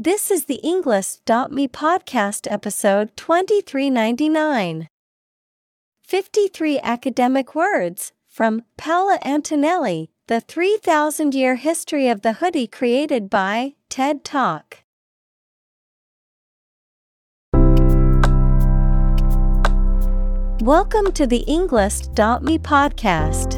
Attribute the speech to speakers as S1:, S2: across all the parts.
S1: This is the Englist.me podcast episode 2399. 53 academic words from Paola Antonelli, The 3000 Year History of the Hoodie created by TED Talk. Welcome to the Englist.me podcast.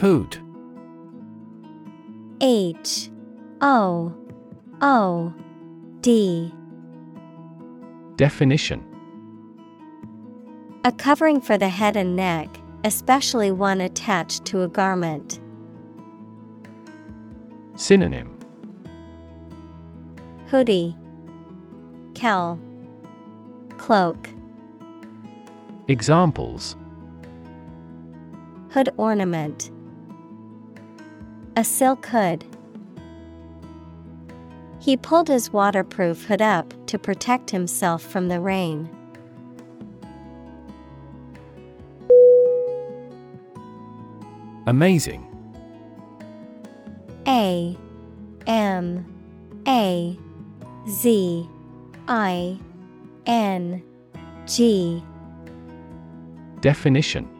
S2: Hood.
S1: H O O D.
S2: Definition.
S1: A covering for the head and neck, especially one attached to a garment.
S2: Synonym.
S1: Hoodie, cowl, cloak,
S2: Examples.
S1: Hood ornament, a silk hood. He pulled his waterproof hood up to protect himself from the rain.
S2: Amazing.
S1: A M A Z I N G
S2: Definition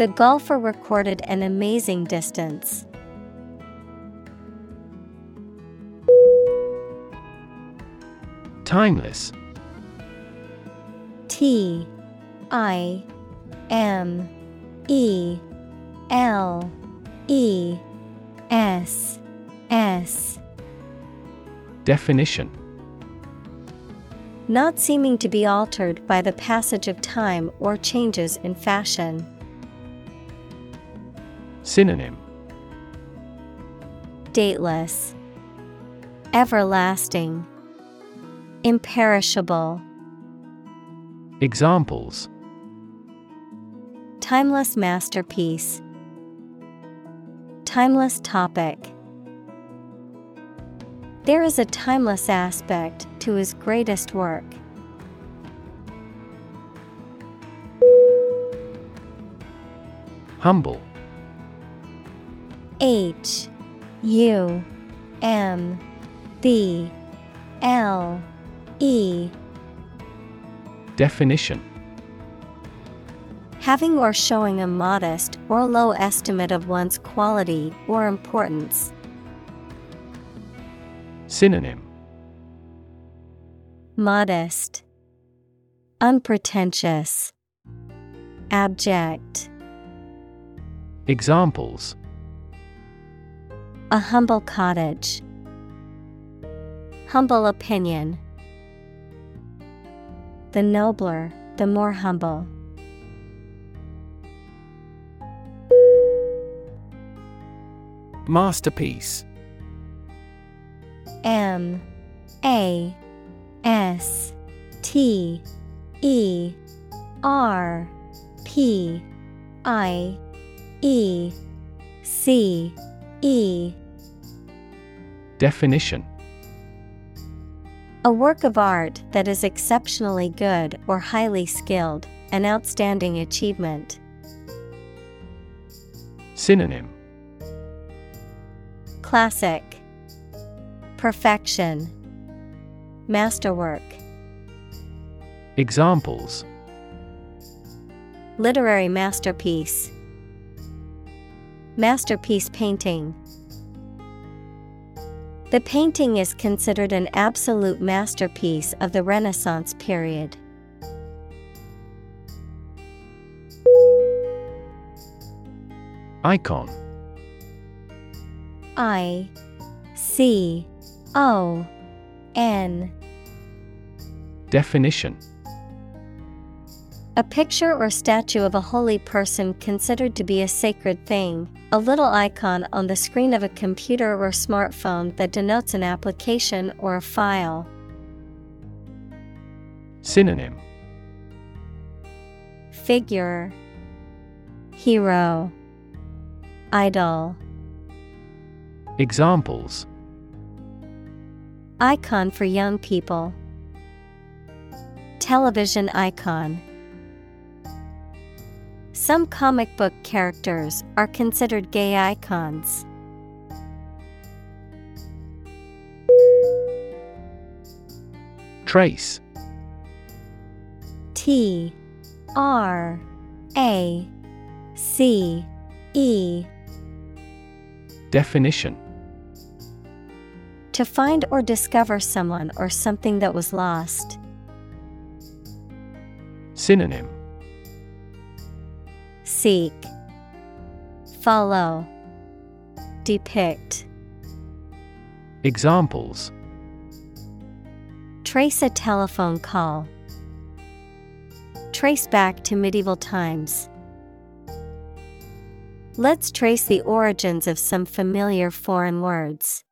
S1: The golfer recorded an amazing distance.
S2: Timeless.
S1: T I M E L E S S
S2: Definition
S1: Not seeming to be altered by the passage of time or changes in fashion.
S2: Synonym
S1: Dateless, Everlasting, Imperishable.
S2: Examples
S1: Timeless masterpiece. Timeless topic. There is a timeless aspect to his greatest work.
S2: Humble.
S1: H U M B L E.
S2: Definition.
S1: Having or showing a modest or low estimate of one's quality or importance.
S2: Synonym.
S1: Modest, Unpretentious, Abject.
S2: Examples
S1: A humble cottage. Humble opinion. The nobler, the more humble.
S2: Masterpiece
S1: M A S T E R P I E C E.
S2: Definition.
S1: A work of art that is exceptionally good or highly skilled, an outstanding achievement.
S2: Synonym.
S1: Classic. Perfection. Masterwork.
S2: Examples.
S1: Literary masterpiece Masterpiece painting. The painting is considered an absolute masterpiece of the Renaissance period.
S2: Icon.
S1: I C O N.
S2: Definition.
S1: A picture or statue of a holy person considered to be a sacred thing, a little icon on the screen of a computer or smartphone that denotes an application or a file.
S2: Synonym
S1: Figure Hero Idol
S2: Examples
S1: Icon for young people. Television icon. Some comic book characters are considered gay icons.
S2: Trace
S1: T R A C E
S2: Definition
S1: To find or discover someone or something that was lost.
S2: Synonym
S1: Seek, Follow, Depict.
S2: Examples
S1: Trace a telephone call. Trace back to medieval times. Let's trace the origins of some familiar foreign words.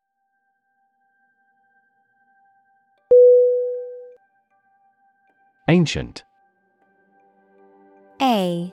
S2: Ancient
S1: A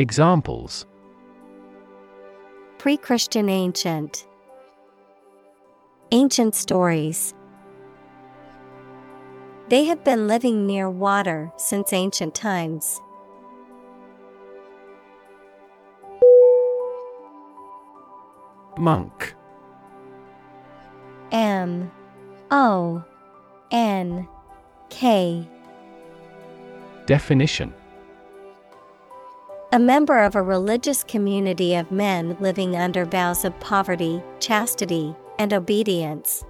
S2: Examples.
S1: Pre Christian ancient. Ancient stories. They have been living near water since ancient times.
S2: Monk.
S1: M. O. N. K.
S2: Definition
S1: A member of a religious community of men living under vows of poverty, chastity, and obedience.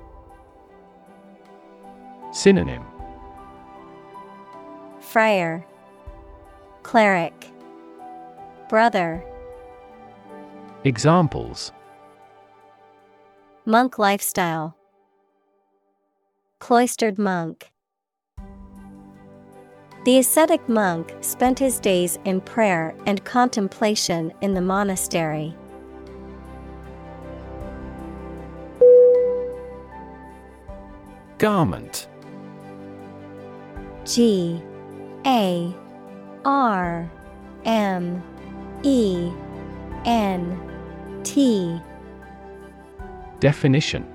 S2: Synonym.
S1: Friar, Cleric, Brother,
S2: Examples.
S1: Monk lifestyle, Cloistered monk. The ascetic monk spent his days in prayer and contemplation in the monastery.
S2: Garment.
S1: G A R M E N T.
S2: Definition.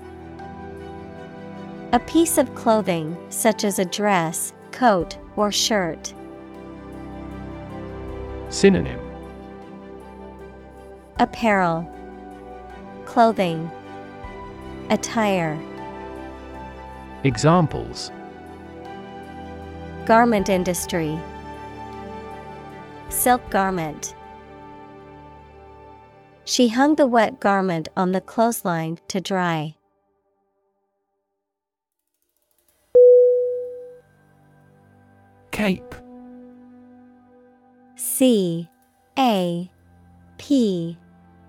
S1: A piece of clothing, such as a dress, coat, or shirt.
S2: Synonym
S1: Apparel, Clothing, Attire.
S2: Examples
S1: Garment industry, Silk garment. She hung the wet garment on the clothesline to dry.
S2: Cape.
S1: C A P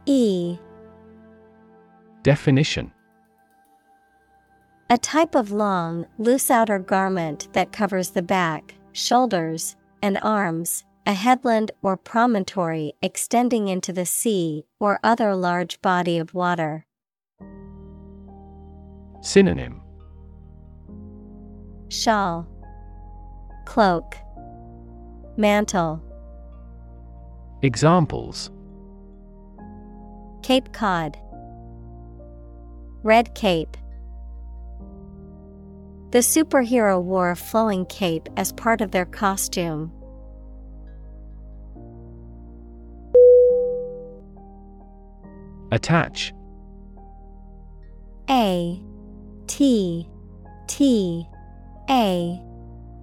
S1: E.
S2: Definition.
S1: A type of long, loose outer garment that covers the back, shoulders, and arms, a headland or promontory extending into the sea or other large body of water.
S2: Synonym.
S1: Shawl, Cloak, Mantle.
S2: Examples
S1: Cape Cod, Red Cape. The superhero wore a flowing cape as part of their costume.
S2: Attach
S1: A T T A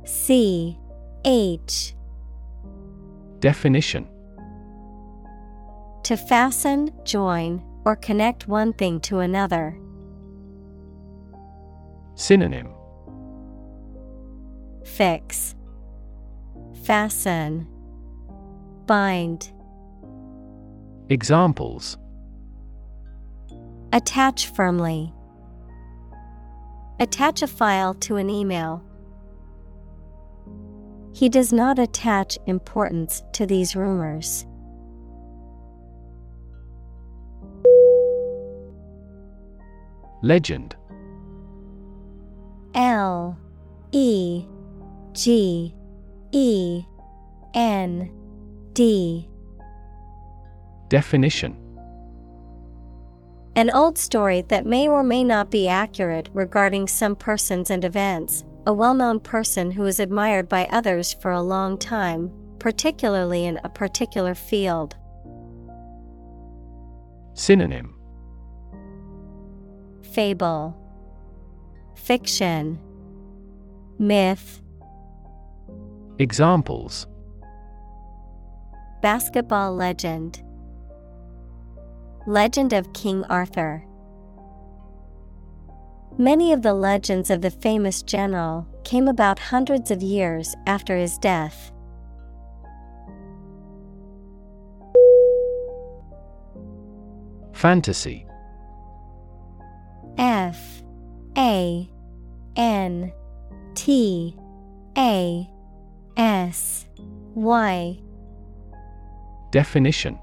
S1: C H
S2: Definition
S1: To fasten, join, or connect one thing to another.
S2: Synonym
S1: Fix, Fasten, Bind.
S2: Examples
S1: Attach firmly. Attach a file to an email. He does not attach importance to these rumors.
S2: Legend.
S1: L E G E N D.
S2: Definition.
S1: An old story that may or may not be accurate regarding some persons and events, a well known person who is admired by others for a long time, particularly in a particular field.
S2: Synonym.
S1: Fable, Fiction, Myth,
S2: Examples.
S1: Basketball legend, Legend of King Arthur. Many of the legends of the famous general came about hundreds of years after his death.
S2: Fantasy.
S1: F. A. N. T. A. S. Y.
S2: Definition.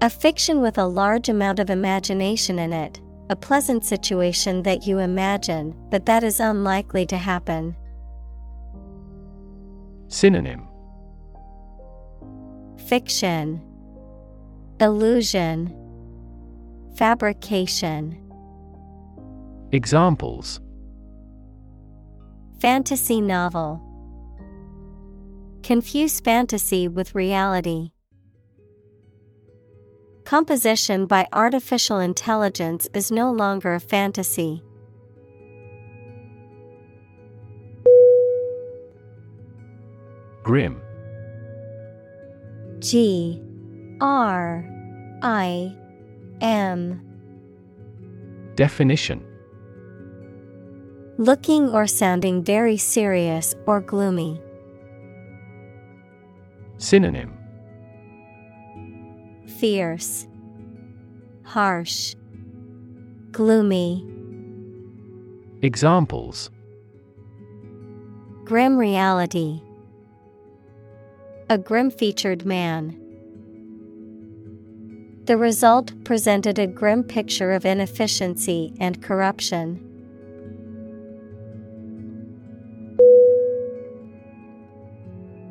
S1: A fiction with a large amount of imagination in it, a pleasant situation that you imagine, but that is unlikely to happen.
S2: Synonym
S1: Fiction, Illusion, Fabrication.
S2: Examples
S1: Fantasy novel. Confuse fantasy with reality. Composition by artificial intelligence is no longer a fantasy.
S2: Grim
S1: G R I M
S2: Definition
S1: Looking or sounding very serious or gloomy.
S2: Synonym
S1: Fierce, Harsh, Gloomy.
S2: Examples
S1: Grim reality. A grim featured man. The result presented a grim picture of inefficiency and corruption.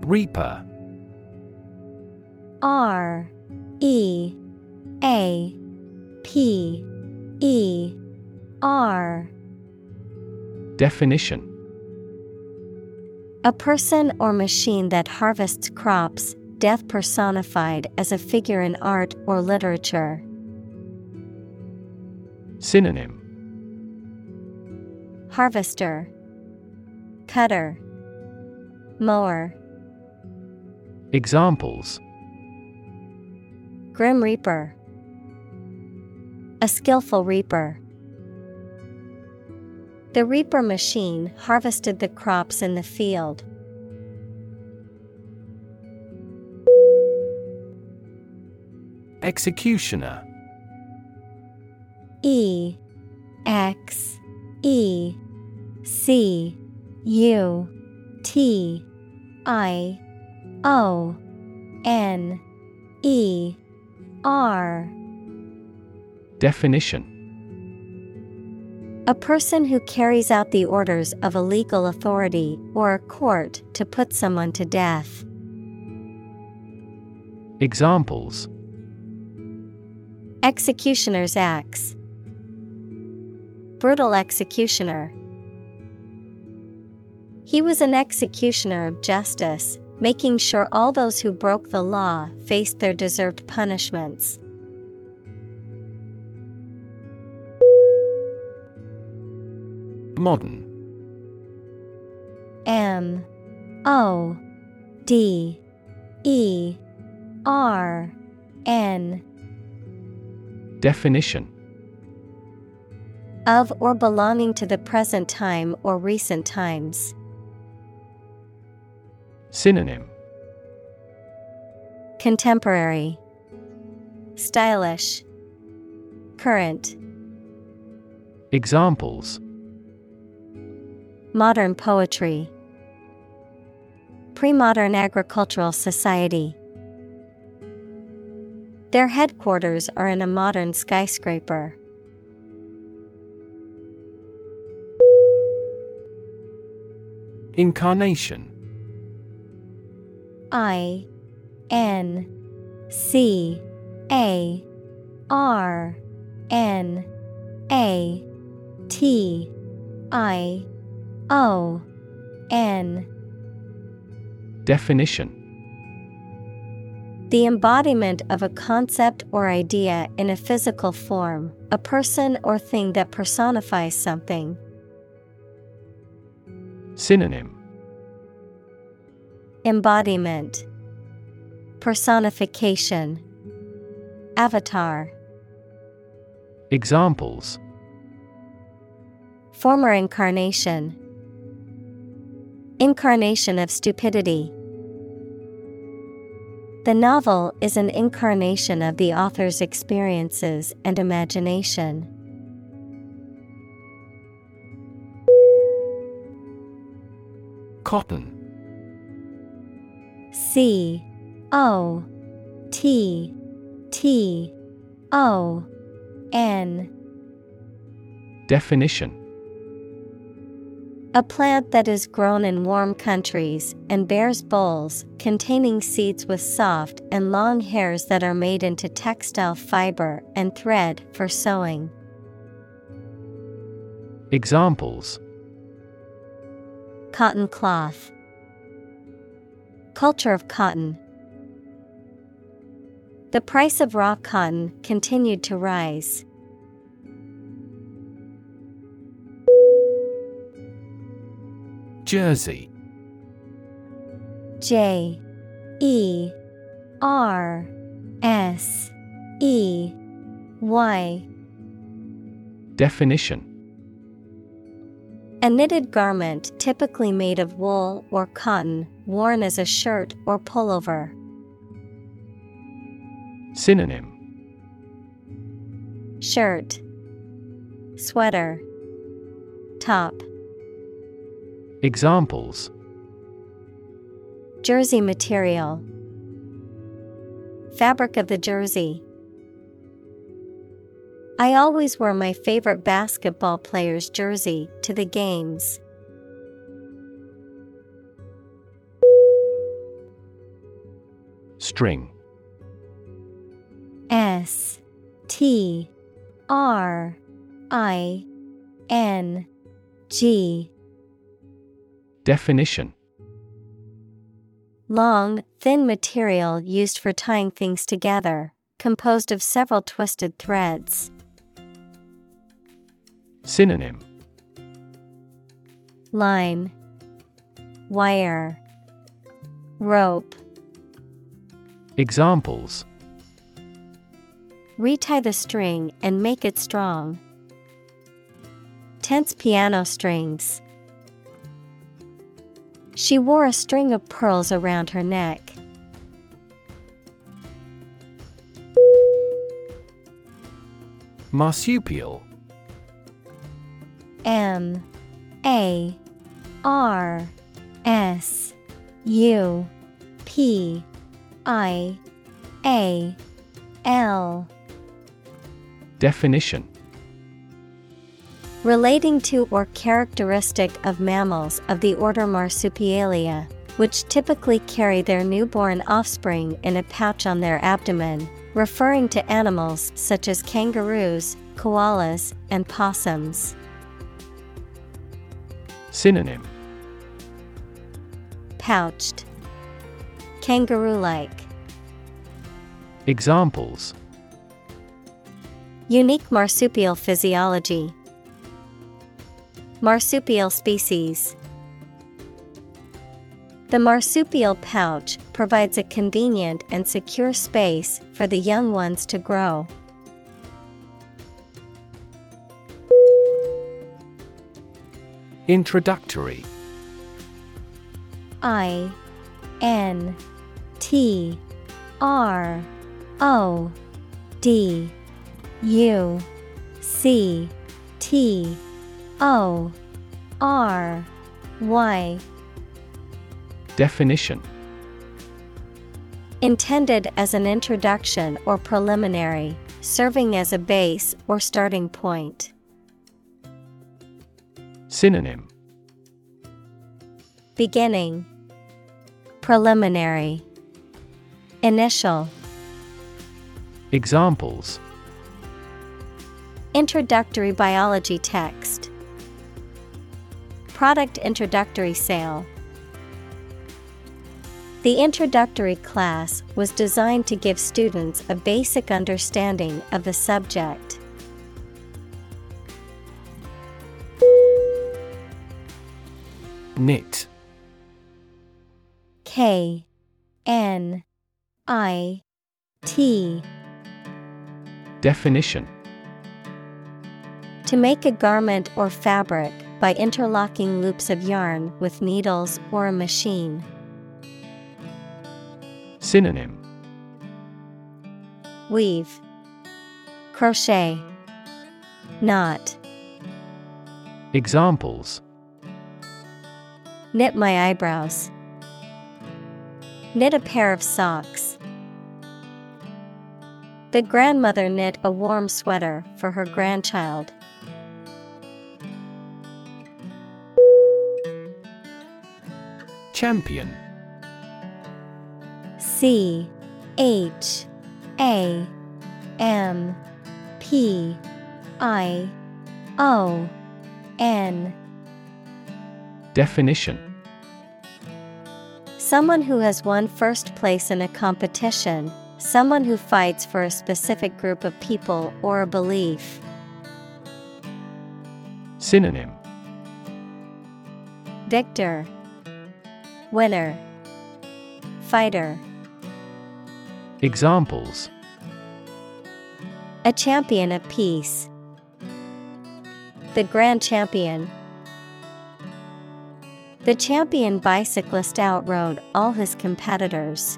S2: Reaper
S1: R E A P E R.
S2: Definition.
S1: A person or machine that harvests crops, death personified as a figure in art or literature.
S2: Synonym.
S1: Harvester, Cutter, Mower.
S2: Examples
S1: Grim Reaper. A skillful reaper. The reaper machine harvested the crops in the field.
S2: Executioner
S1: E X E C
S2: Definition
S1: A person who carries out the orders of a legal authority or a court to put someone to death.
S2: Examples
S1: Executioner's axe. Brutal executioner. He was an executioner of justice, making sure all those who broke the law faced their deserved punishments.
S2: Modern.
S1: M O D E R N.
S2: Definition.
S1: Of or belonging to the present time or recent times.
S2: Synonym.
S1: Contemporary. Stylish. Current.
S2: Examples
S1: Modern poetry. Pre-modern agricultural society. Their headquarters are in a modern skyscraper.
S2: Incarnation.
S1: I N C A R N A T I O N.
S2: Definition.
S1: The embodiment of a concept or idea in a physical form, a person or thing that personifies something.
S2: Synonym.
S1: Embodiment. Personification. Avatar.
S2: Examples.
S1: Former incarnation Incarnation of stupidity. The novel is an incarnation of the author's experiences and imagination.
S2: Cotton
S1: C O T T O N
S2: Definition
S1: A plant that is grown in warm countries and bears bolls containing seeds with soft and long hairs that are made into textile fiber and thread for sewing.
S2: Examples
S1: Cotton cloth. Culture of cotton. The price of raw cotton continued to rise.
S2: Jersey.
S1: J E R S E Y.
S2: Definition.
S1: A knitted garment typically made of wool or cotton, worn as a shirt or pullover.
S2: Synonym.
S1: Shirt, Sweater, Top,
S2: Examples.
S1: Jersey material, Fabric of the jersey. I always wear my favorite basketball player's jersey to the games.
S2: String.
S1: S. T. R. I. N. G
S2: Definition
S1: Long, thin material used for tying things together, composed of several twisted threads.
S2: Synonym
S1: Line, Wire, Rope.
S2: Examples
S1: Retie the string and make it strong. Tense piano strings. She wore a string of pearls around her neck.
S2: Marsupial.
S1: M. A. R. S. U. P. I. A. L.
S2: Definition
S1: Relating to or characteristic of mammals of the order Marsupialia, which typically carry their newborn offspring in a pouch on their abdomen, referring to animals such as kangaroos, koalas, and possums.
S2: Synonym
S1: Pouched, kangaroo like.
S2: Examples
S1: Unique marsupial physiology. Marsupial species. The marsupial pouch provides a convenient and secure space for the young ones to grow.
S2: Introductory
S1: I N T R O D U C T O R Y.
S2: Definition.
S1: Intended as an introduction or preliminary, serving as a base or starting point.
S2: Synonym.
S1: Beginning. Preliminary. Initial.
S2: Examples.
S1: Introductory biology text Product introductory sale. The introductory class was designed to give students a basic understanding of the subject.
S2: Knit.
S1: K N I T.
S2: Definition.
S1: To make a garment or fabric by interlocking loops of yarn with needles or a machine.
S2: Synonym
S1: Weave, Crochet, Knot.
S2: Examples
S1: Knit my eyebrows. Knit a pair of socks. The grandmother knit a warm sweater for her grandchild.
S2: Champion.
S1: C H A M P I O N.
S2: Definition.
S1: Someone who has won first place in a competition, someone who fights for a specific group of people or a belief.
S2: Synonym.
S1: Victor, Winner, Fighter.
S2: Examples
S1: A champion of peace. The grand champion. The champion bicyclist outrode all his competitors.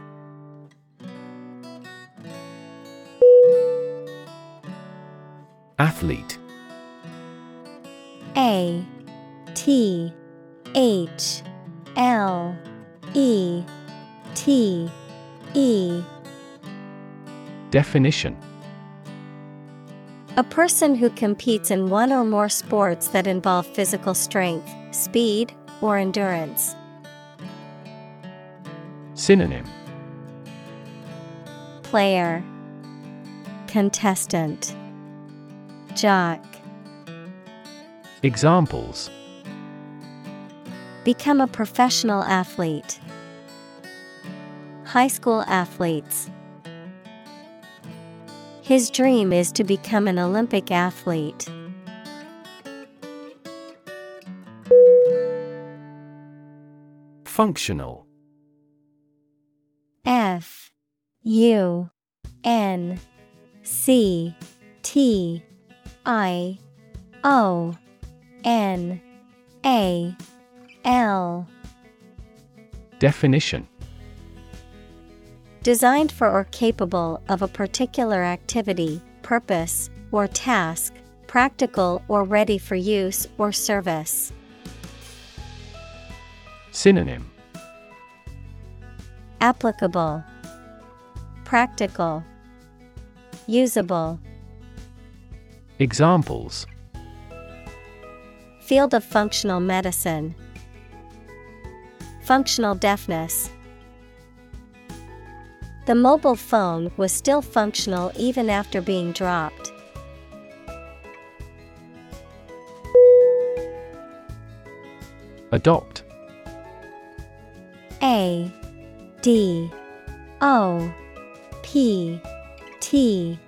S2: Athlete
S1: A T H L E T E.
S2: Definition.
S1: A person who competes in one or more sports that involve physical strength, speed, or endurance.
S2: Synonym.
S1: Player. Contestant. Jock.
S2: Examples.
S1: Become a professional athlete. High school athletes. His dream is to become an Olympic athlete.
S2: Functional
S1: F U N C T I O N A L
S2: Definition
S1: Designed for or capable of a particular activity, purpose, or task, practical or ready for use or service.
S2: Synonym
S1: Applicable, Practical, Usable.
S2: Examples
S1: Field of functional medicine, Functional deafness. The mobile phone was still functional even after being dropped.
S2: Adopt
S1: A D O P T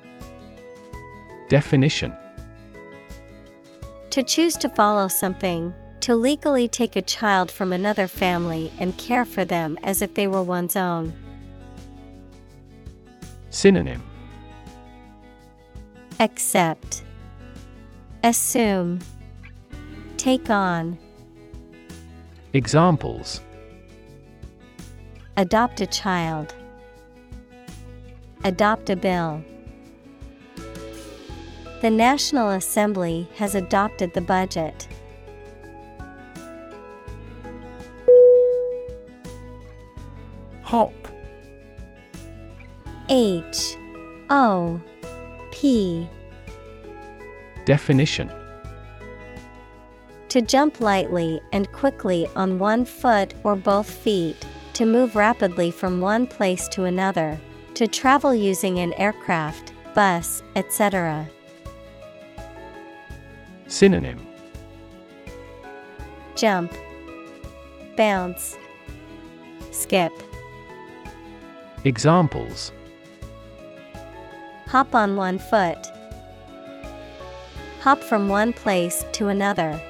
S2: Definition
S1: To choose to follow something, to legally take a child from another family and care for them as if they were one's own.
S2: Synonym.
S1: Accept, Assume, Take on,
S2: Examples.
S1: Adopt a child, Adopt a bill. The National Assembly has adopted the budget.
S2: Hop
S1: H O P.
S2: Definition.
S1: To jump lightly and quickly on one foot or both feet, to move rapidly from one place to another, to travel using an aircraft, bus, etc.
S2: Synonym.
S1: Jump, Bounce, Skip.
S2: Examples
S1: Hop on one foot. Hop from one place to another.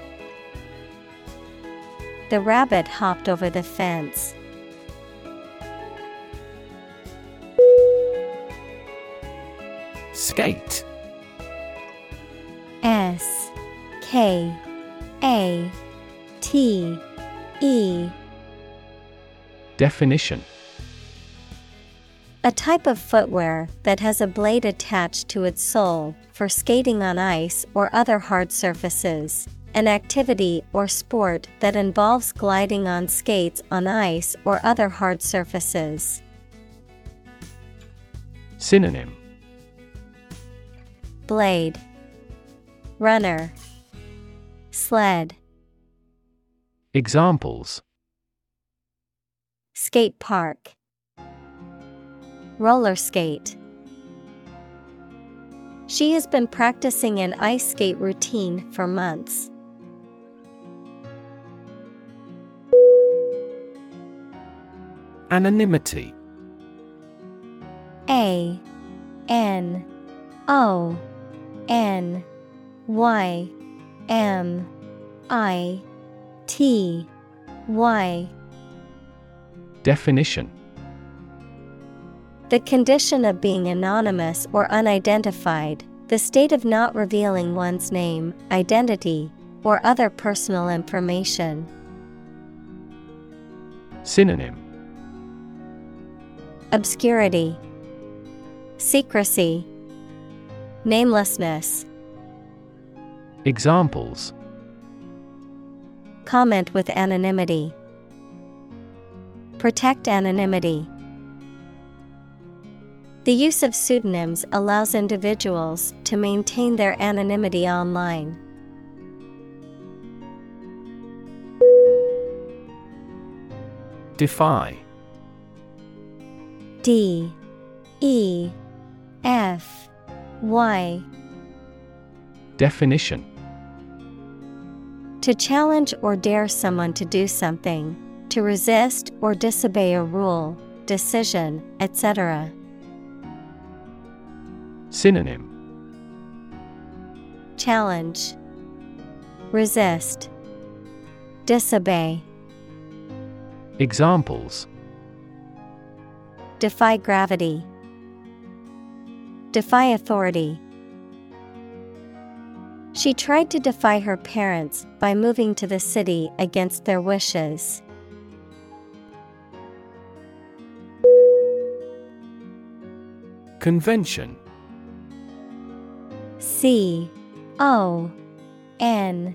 S1: The rabbit hopped over the fence.
S2: Skate
S1: S K A T E
S2: Definition
S1: A type of footwear that has a blade attached to its sole for skating on ice or other hard surfaces. An activity or sport that involves gliding on skates on ice or other hard surfaces.
S2: Synonym.
S1: Blade, Runner, Sled,
S2: Examples.
S1: Skate park, Roller skate. She has been practicing an ice skate routine for months.
S2: Anonymity
S1: A N O N Y M I T Y
S2: Definition
S1: The condition of being anonymous or unidentified, the state of not revealing one's name, identity, or other personal information.
S2: Synonym
S1: Obscurity, Secrecy, Namelessness.
S2: Examples
S1: Comment with anonymity. Protect anonymity. The use of pseudonyms allows individuals to maintain their anonymity online.
S2: Defy.
S1: D. E. F. Y.
S2: Definition.
S1: To challenge or dare someone to do something, to resist or disobey a rule, decision, etc.
S2: Synonym.
S1: Challenge. Resist. Disobey.
S2: Examples.
S1: Defy gravity. Defy authority. She tried to defy her parents by moving to the city against their wishes.
S2: Convention
S1: C O N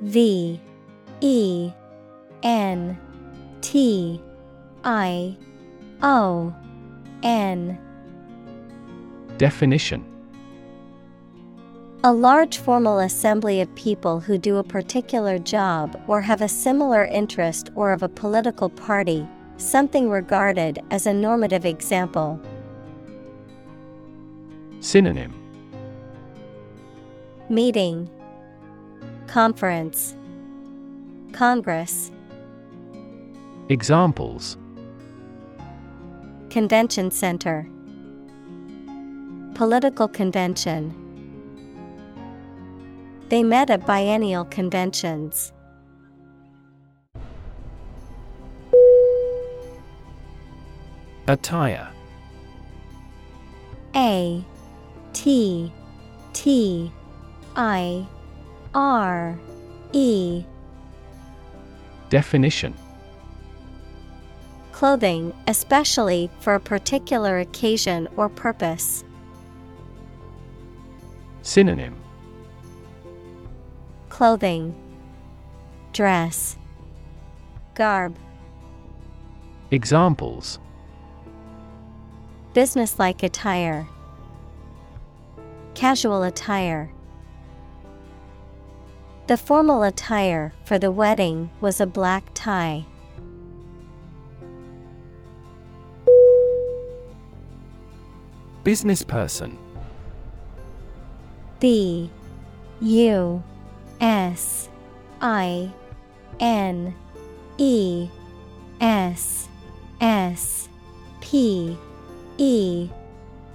S1: V E N T I O N.
S2: Definition.
S1: A large formal assembly of people who do a particular job or have a similar interest or of a political party, something regarded as a normative example.
S2: Synonym
S1: Meeting Conference Congress
S2: Examples.
S1: Convention Center Political Convention. They met at biennial conventions.
S2: Attire.
S1: A T T I R E.
S2: Definition.
S1: Clothing, especially for a particular occasion or purpose.
S2: Synonym.
S1: Clothing, Dress, Garb,
S2: Examples.
S1: Businesslike attire, Casual attire. The formal attire for the wedding was a black tie.
S2: Business person
S1: B U S I N E S S P E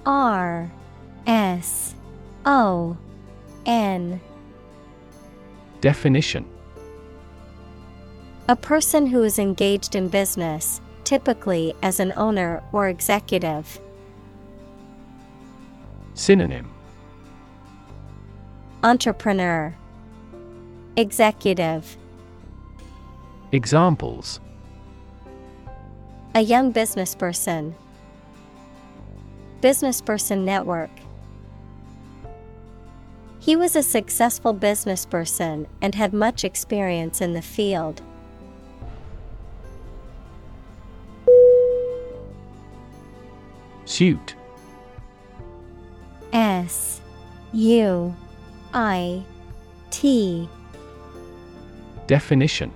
S1: R S O N
S2: Definition
S1: A person who is engaged in business, typically as an owner or executive.
S2: Synonym
S1: Entrepreneur Executive
S2: Examples
S1: A young businessperson. Businessperson network. He was a successful businessperson and had much experience in the field.
S2: Suit
S1: S U I T.
S2: Definition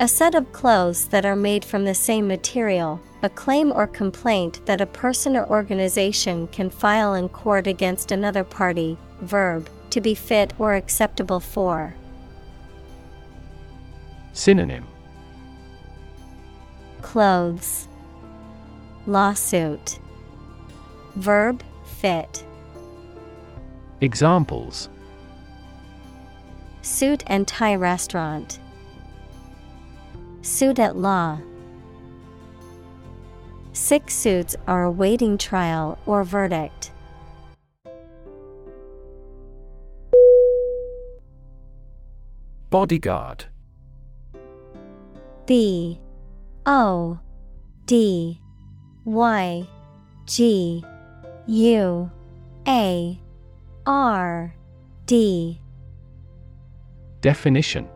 S1: A set of clothes that are made from the same material, a claim or complaint that a person or organization can file in court against another party, verb, to be fit or acceptable for.
S2: Synonym.
S1: Clothes. Lawsuit. Verb fit.
S2: Examples.
S1: Suit and tie restaurant Suit at law. Six suits are awaiting trial or verdict.
S2: Bodyguard.
S1: B O D Y G U A R D.
S2: Definition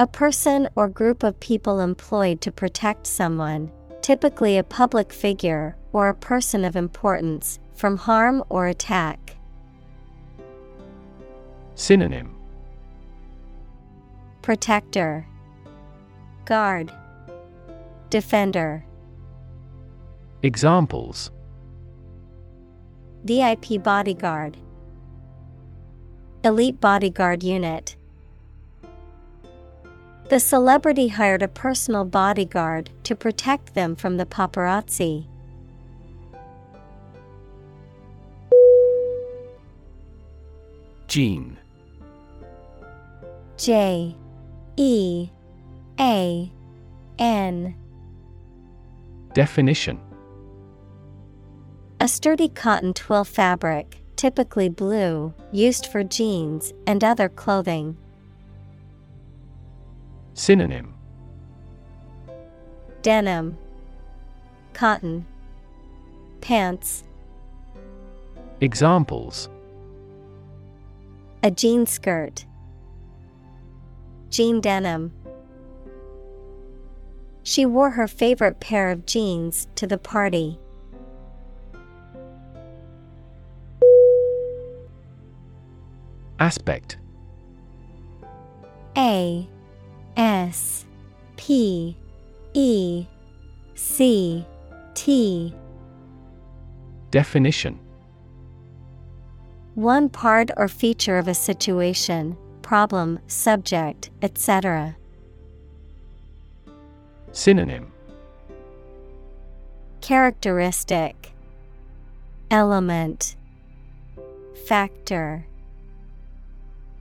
S1: A person or group of people employed to protect someone, typically a public figure or a person of importance, from harm or attack.
S2: Synonym.
S1: Protector. Guard. Defender.
S2: Examples.
S1: VIP bodyguard. Elite bodyguard unit The celebrity hired a personal bodyguard to protect them from the paparazzi.
S2: Jean
S1: J. E. A. N.
S2: Definition.
S1: A sturdy cotton twill fabric, typically blue, used for jeans and other clothing.
S2: Synonym.
S1: Denim. Cotton. Pants.
S2: Examples.
S1: A jean skirt, jean denim. She wore her favorite pair of jeans to the party.
S2: Aspect.
S1: A S P E C T.
S2: Definition.
S1: One part or feature of a situation, problem, subject, etc.
S2: Synonym.
S1: Characteristic. Element. Factor.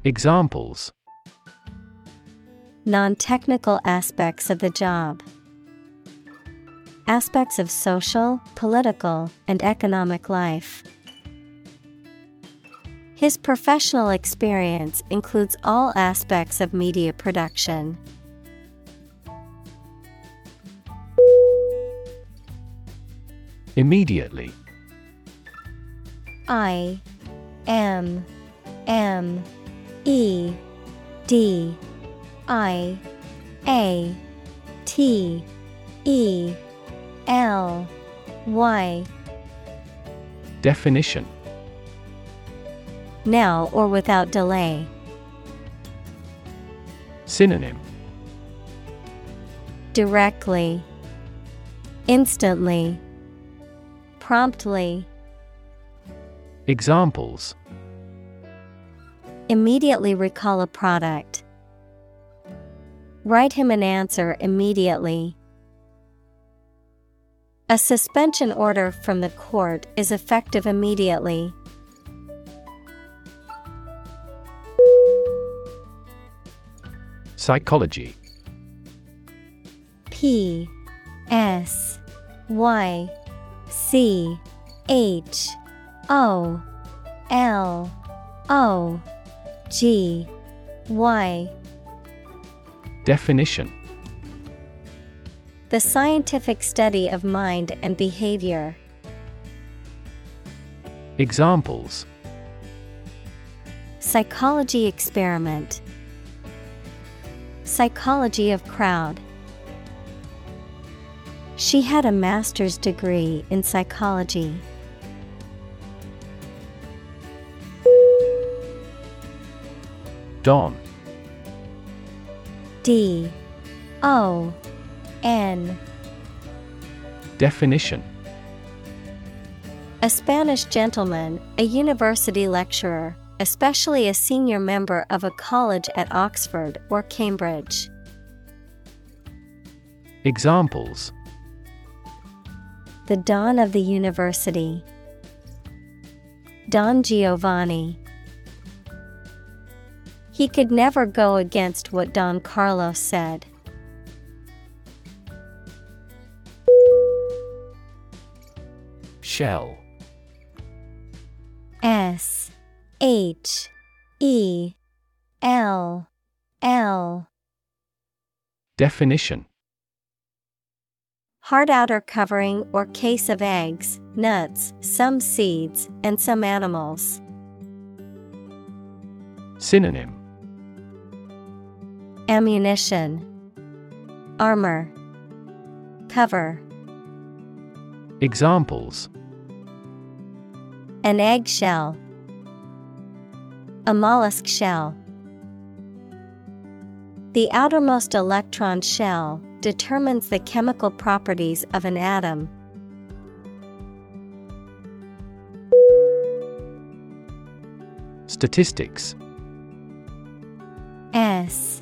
S2: Examples
S1: Non technical aspects of the job. Aspects of social, political, and economic life. His professional experience includes all aspects of media production.
S2: Immediately
S1: I M M E D I A T E L Y.
S2: Definition.
S1: Now or without delay.
S2: Synonym.
S1: Directly, Instantly, Promptly,
S2: Examples.
S1: Immediately recall a product. Write him an answer immediately. A suspension order from the court is effective immediately.
S2: Psychology
S1: P S Y C H O L O G Y
S2: Definition
S1: The scientific study of mind and behavior.
S2: Examples
S1: Psychology experiment. Psychology of crowd. She had a master's degree in psychology.
S2: Don
S1: D O N
S2: Definition
S1: A Spanish gentleman, a university lecturer, especially a senior member of a college at Oxford or Cambridge.
S2: Examples
S1: The Don of the University. Don Giovanni. He could never go against what Don Carlos said.
S2: Shell
S1: S H E L L
S2: Definition
S1: Hard outer covering or case of eggs, nuts, some seeds, and some animals.
S2: Synonym
S1: Ammunition, Armor, Cover.
S2: Examples
S1: An eggshell, a mollusk shell. The outermost electron shell determines the chemical properties of an atom.
S2: Statistics
S1: S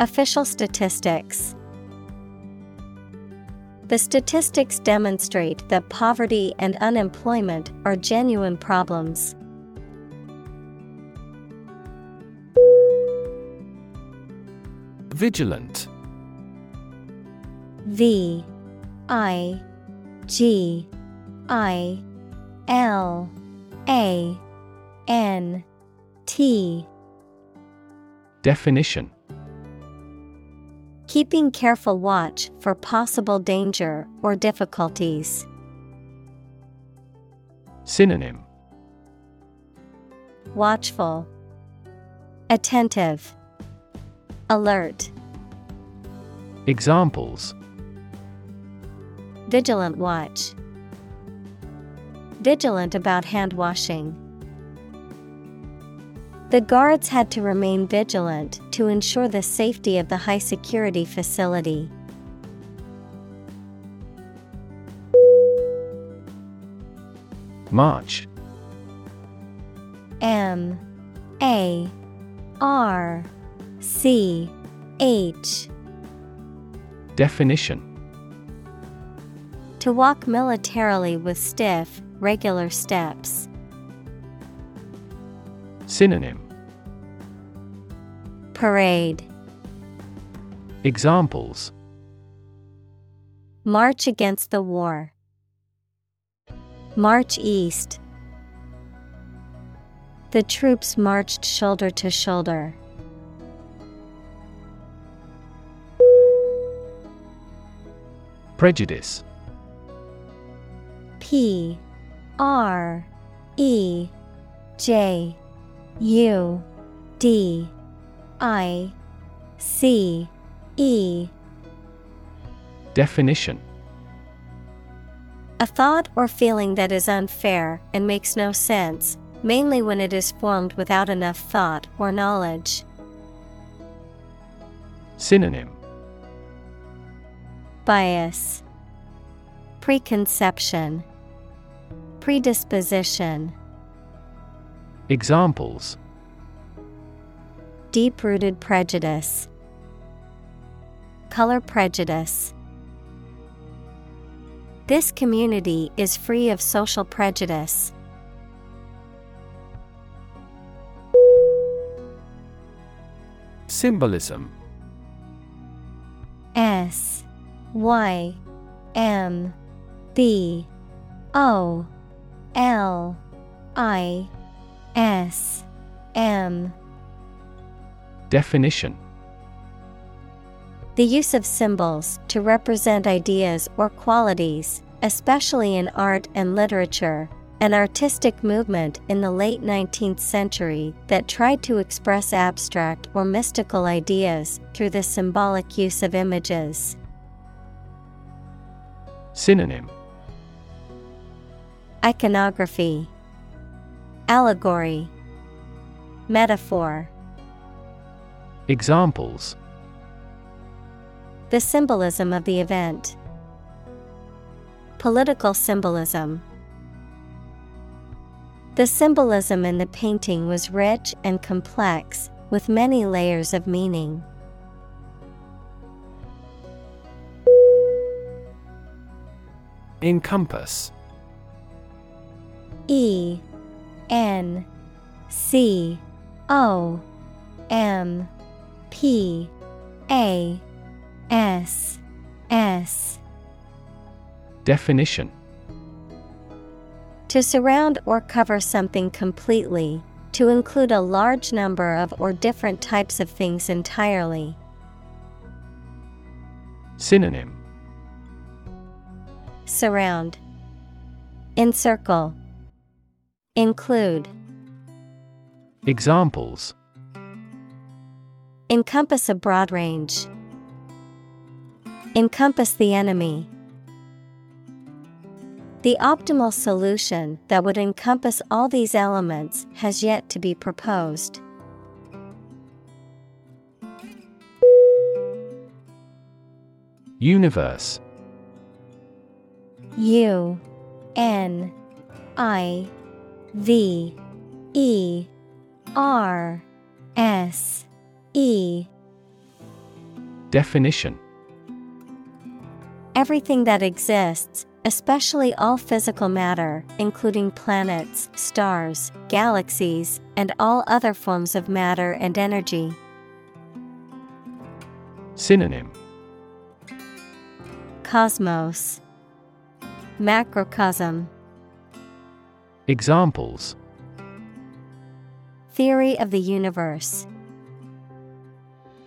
S1: Official statistics. The statistics demonstrate that poverty and unemployment are genuine problems.
S2: Vigilant
S1: V I G I L A N T
S2: Definition
S1: Keeping careful watch for possible danger or difficulties.
S2: Synonym
S1: Watchful, Attentive, Alert.
S2: Examples
S1: Vigilant watch. Vigilant about hand washing. The guards had to remain vigilant to ensure the safety of the high security facility.
S2: March.
S1: M. A. R. C. H.
S2: Definition.
S1: To walk militarily with stiff, regular steps.
S2: Synonym
S1: Parade
S2: Examples
S1: March against the war. March east. The troops marched shoulder to shoulder.
S2: Prejudice
S1: P R E J U D I C E.
S2: Definition.
S1: A thought or feeling that is unfair and makes no sense, mainly when it is formed without enough thought or knowledge.
S2: Synonym.
S1: Bias, Preconception, Predisposition.
S2: Examples
S1: Deep rooted prejudice, Color prejudice. This community is free of social prejudice.
S2: Symbolism
S1: S Y M B O L I S M.
S2: Definition.
S1: The use of symbols to represent ideas or qualities, especially in art and literature, an artistic movement in the late 19th century that tried to express abstract or mystical ideas through the symbolic use of images.
S2: Synonym.
S1: Iconography, Allegory, Metaphor.
S2: Examples
S1: The symbolism of the event. Political symbolism. The symbolism in the painting was rich and complex, with many layers of meaning.
S2: Encompass
S1: E N C O M P A S S.
S2: Definition.
S1: To surround or cover something completely, to include a large number of or different types of things entirely.
S2: Synonym.
S1: Surround, Encircle, Include,
S2: Examples
S1: Encompass a broad range. Encompass the enemy. The optimal solution that would encompass all these elements has yet to be proposed.
S2: Universe
S1: U N I V E R S E.
S2: Definition.
S1: Everything that exists, especially all physical matter, including planets, stars, galaxies, and all other forms of matter and energy.
S2: Synonym.
S1: Cosmos. Macrocosm
S2: Examples.
S1: Theory of the universe.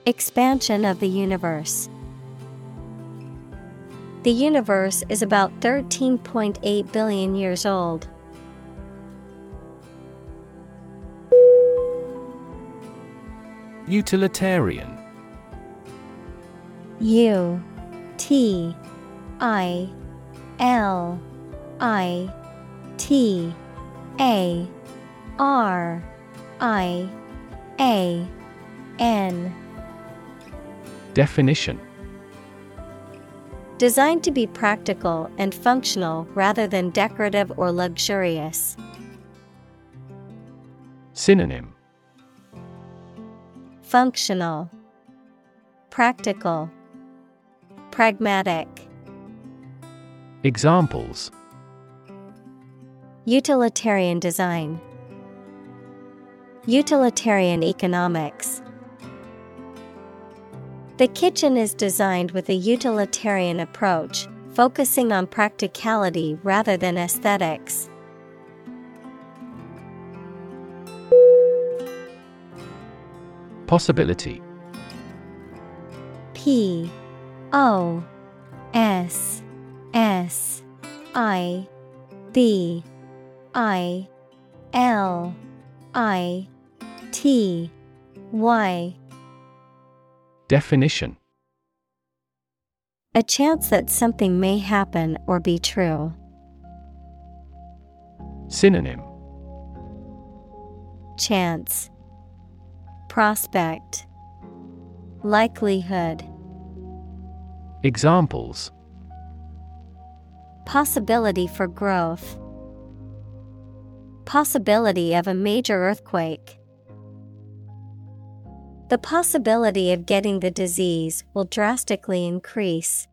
S1: Expansion of the universe. The universe is about 13.8 billion years old.
S2: Utilitarian.
S1: U T I L I T A R I A N.
S2: Definition.
S1: Designed to be practical and functional rather than decorative or luxurious.
S2: Synonym.
S1: Functional. Practical. Pragmatic.
S2: Examples
S1: Utilitarian design. Utilitarian economics. The kitchen is designed with a utilitarian approach, focusing on practicality rather than aesthetics.
S2: Possibility.
S1: P O S S I B I L I T Y.
S2: Definition.
S1: A chance that something may happen or be true.
S2: Synonym.
S1: Chance. Prospect. Likelihood.
S2: Examples.
S1: Possibility for growth. Possibility of a major earthquake. The possibility of getting the disease will drastically increase.